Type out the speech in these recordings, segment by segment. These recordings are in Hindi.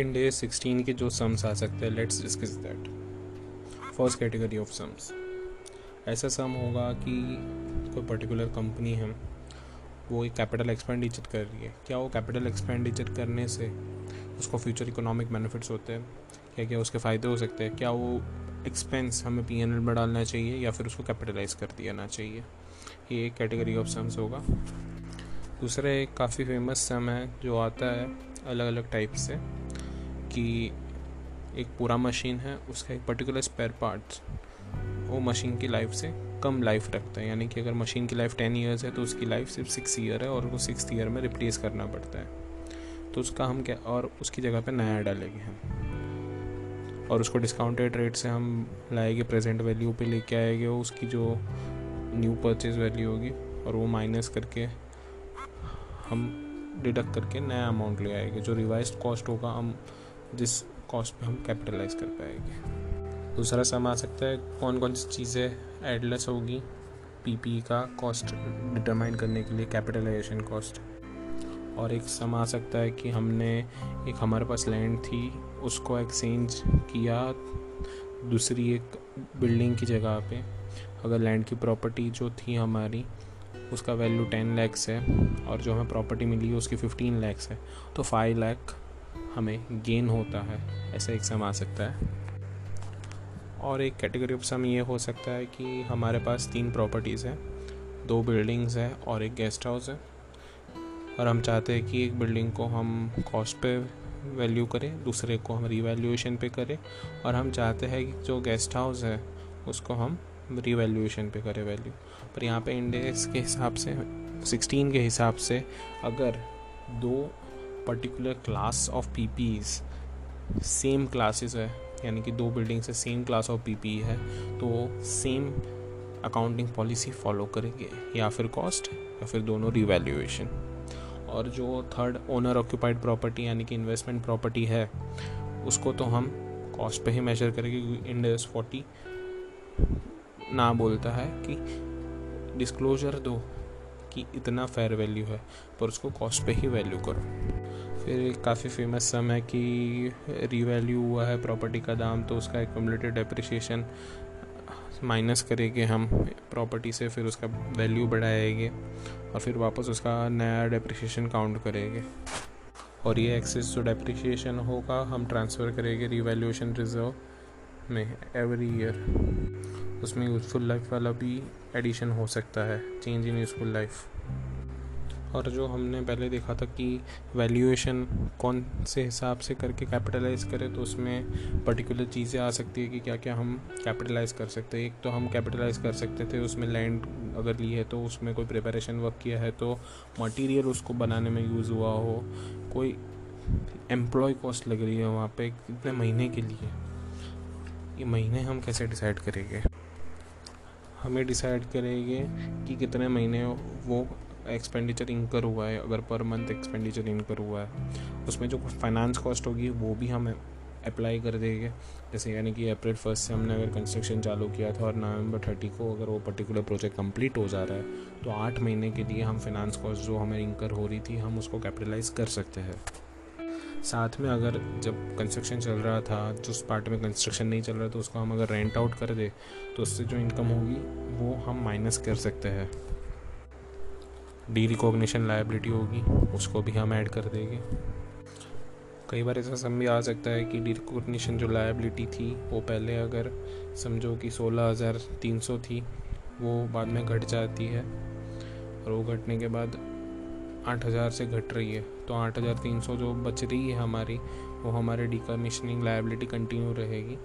इन डे सिक्सटीन के जो सम्स आ सकते हैं let's discuss that first category of sums ऐसा सम होगा कि कोई पर्टिकुलर कंपनी है, वो एक कैपिटल एक्सपेंडिचर कर रही है। क्या वो कैपिटल एक्सपेंडिचर करने से उसको फ्यूचर इकोनॉमिक बेनिफिट्स होते हैं? क्या क्या उसके फ़ायदे हो सकते हैं? क्या वो एक्सपेंस हमें पी एन एल में डालना चाहिए या फिर उसको कैपिटलाइज कर दिया ना चाहिए? ये एक कैटेगरी ऑफ़ सम्स होगा। दूसरा एक काफ़ी फ़ेमस सम है जो आता है अलग अलग टाइप से। कि एक पूरा मशीन है, उसका एक पर्टिकुलर स्पेयर पार्ट्स वो मशीन की लाइफ से कम लाइफ रखता है। यानी कि अगर मशीन की लाइफ टेन ईयर्स है तो उसकी लाइफ सिर्फ़ सिक्स ईयर है और वो सिक्स ईयर में रिप्लेस करना पड़ता है। तो उसका हम क्या, और उसकी जगह पे नया डालेंगे हम। और उसको डिस्काउंटेड रेट से हम लाएँगे प्रेजेंट वैल्यू पे लेके आएँगे उसकी जो न्यू परचेज वैल्यू होगी, और वो माइनस करके हम डिडक्ट करके नया अमाउंट ले आएँगे। जो रिवाइज कॉस्ट होगा, हम जिस कॉस्ट पे हम कैपिटलाइज कर पाएँगे। दूसरा सम आ सकता है कौन कौन सी चीज़ें एडलेस होगी? पीपी का कॉस्ट डिटरमाइन करने के लिए कैपिटलाइजेशन कॉस्ट और एक सम आ सकता है कि हमने एक हमारे पास लैंड थी, उसको एक्सचेंज किया दूसरी एक बिल्डिंग की जगह पे। अगर लैंड की प्रॉपर्टी जो थी हमारी, उसका वैल्यू टेन लैक्स है, और जो हमें प्रॉपर्टी मिली है, उसकी फिफ्टीन लैक्स है। तो फाइव लैख हमें गेन होता है, ऐसा एक सम आ सकता है। और एक कैटेगरी ऑफ़ सम ये हो सकता है कि हमारे पास तीन प्रॉपर्टीज़ हैं, दो बिल्डिंग्स हैं और एक गेस्ट हाउस है। और हम चाहते हैं कि एक बिल्डिंग को हम कॉस्ट पे वैल्यू करें, दूसरे को हम रीवैल्यूएशन पे करें। और हम चाहते हैं कि जो गेस्ट हाउस है, उसको हम रीवैल्यूएशन पे करें वैल्यू पर यहाँ पे इंडेक्स के हिसाब से सिक्सटीन के हिसाब से अगर दो particular class of P same classes है, यानी कि दो बिल्डिंग से सेम क्लास ऑफ़ पी है तो सेम अकाउंटिंग पॉलिसी फॉलो करेंगे, या फिर कॉस्ट या फिर दोनों रिवैल्यूएशन और जो थर्ड ओनर ऑक्यूपाइड प्रॉपर्टी यानी कि इन्वेस्टमेंट प्रॉपर्टी है, उसको तो हम कॉस्ट पे ही मेजर करेंगे, क्योंकि इंडस फोर्टी ना बोलता है कि डिस्क्लोजर दो कि इतना फेयर वैल्यू है, पर उसको कॉस्ट पे ही वैल्यू करो. फिर काफ़ी फ़ेमस सम है कि रीवैल्यू हुआ है प्रॉपर्टी का दाम तो उसका एकम्युलेटेड डेप्रिसिएशन माइनस करेंगे हम प्रॉपर्टी से, फिर उसका वैल्यू बढ़ाएँगे और फिर वापस उसका नया डेप्रिसिएशन काउंट करेंगे। और ये एक्सेस जो डेप्रिसिएशन होगा, हम ट्रांसफ़र करेंगे रिवैल्यूएशन रिज़र्व में एवरी ईयर उसमें यूज़फुल लाइफ वाला भी एडिशन हो सकता है चेंज इन यूज़फुल लाइफ और जो हमने पहले देखा था कि वैल्यूएशन कौन से हिसाब से करके कैपिटलाइज करें तो उसमें पर्टिकुलर चीज़ें आ सकती है कि क्या क्या हम कैपिटलाइज कर सकते हैं। एक तो हम कैपिटलाइज कर सकते थे, उसमें लैंड अगर ली है तो उसमें कोई प्रिपरेशन वर्क किया है तो मटेरियल उसको बनाने में यूज़ हुआ हो। कोई एम्प्लॉय कॉस्ट लग रही है वहाँ पे कितने महीने के लिए? ये महीने हम कैसे डिसाइड करेंगे? हमें डिसाइड करेंगे कि कितने महीने वो एक्सपेंडिचर इनकर हुआ है, अगर पर मंथ एक्सपेंडिचर इनकर हुआ है उसमें जो फाइनेंस कॉस्ट होगी, वो भी हम अप्लाई कर देंगे। जैसे यानी कि अप्रैल फ़र्स्ट से हमने अगर कंस्ट्रक्शन चालू किया था और नवंबर थर्टी को अगर वो पर्टिकुलर प्रोजेक्ट कंप्लीट हो जा रहा है तो आठ महीने के लिए हम फाइनेंस कॉस्ट जो हमें इंकर हो रही थी, हम उसको कैपिटलाइज कर सकते हैं। साथ में अगर जब कंस्ट्रक्शन चल रहा था, जिस पार्ट में कंस्ट्रक्शन नहीं चल रहा तो उसको हम अगर रेंट आउट कर दे तो उससे जो इनकम होगी, वो हम माइनस कर सकते हैं। डी रिकॉग्निशन लाइबिलिटी होगी, उसको भी हम ऐड कर देंगे। कई बार ऐसा सम भी आ सकता है कि डी रिकॉग्निशन जो लाइबिलिटी थी, वो पहले अगर समझो कि सोलह हज़ार तीन सौ थी, वो बाद में घट जाती है और वो घटने के बाद आठ हज़ार से घट रही है। तो आठ हज़ार तीन सौ जो बच रही है हमारी, वो हमारे डी कमीशनिंग लाइबिलिटी कंटिन्यू रहेगी।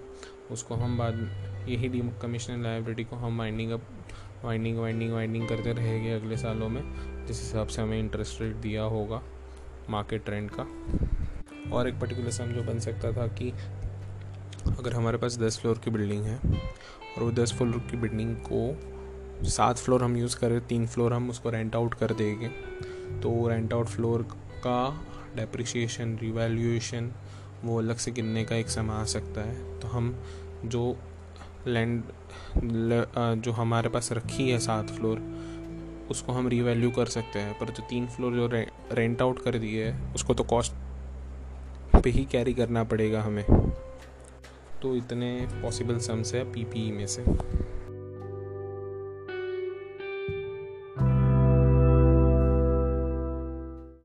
उसको हम बाद, यही डी कमीशनिंग लाइबिलिटी को हम winding up winding winding winding करते रहेंगे अगले सालों में। जिस हिसाब से हमें इंटरेस्ट रेट दिया होगा मार्केट ट्रेंड का। और एक पर्टिकुलर सम जो बन सकता था कि अगर हमारे पास दस फ्लोर की बिल्डिंग है और वो दस फ्लोर की बिल्डिंग को सात फ्लोर हम यूज़ करें तीन फ्लोर हम उसको रेंट आउट कर देंगे तो रेंट आउट फ्लोर का डेप्रिसिएशन रिवैल्यूएशन वो अलग से गिनने का एक समय आ सकता है। तो हम जो लैंड जो हमारे पास रखी है सात फ्लोर उसको हम रिवैल्यू कर सकते हैं पर जो तीन फ्लोर जो रे, रेंट आउट कर दिए है उसको तो कॉस्ट पे ही कैरी करना पड़ेगा हमें। तो इतने पॉसिबल सम्स है पीपीई में से।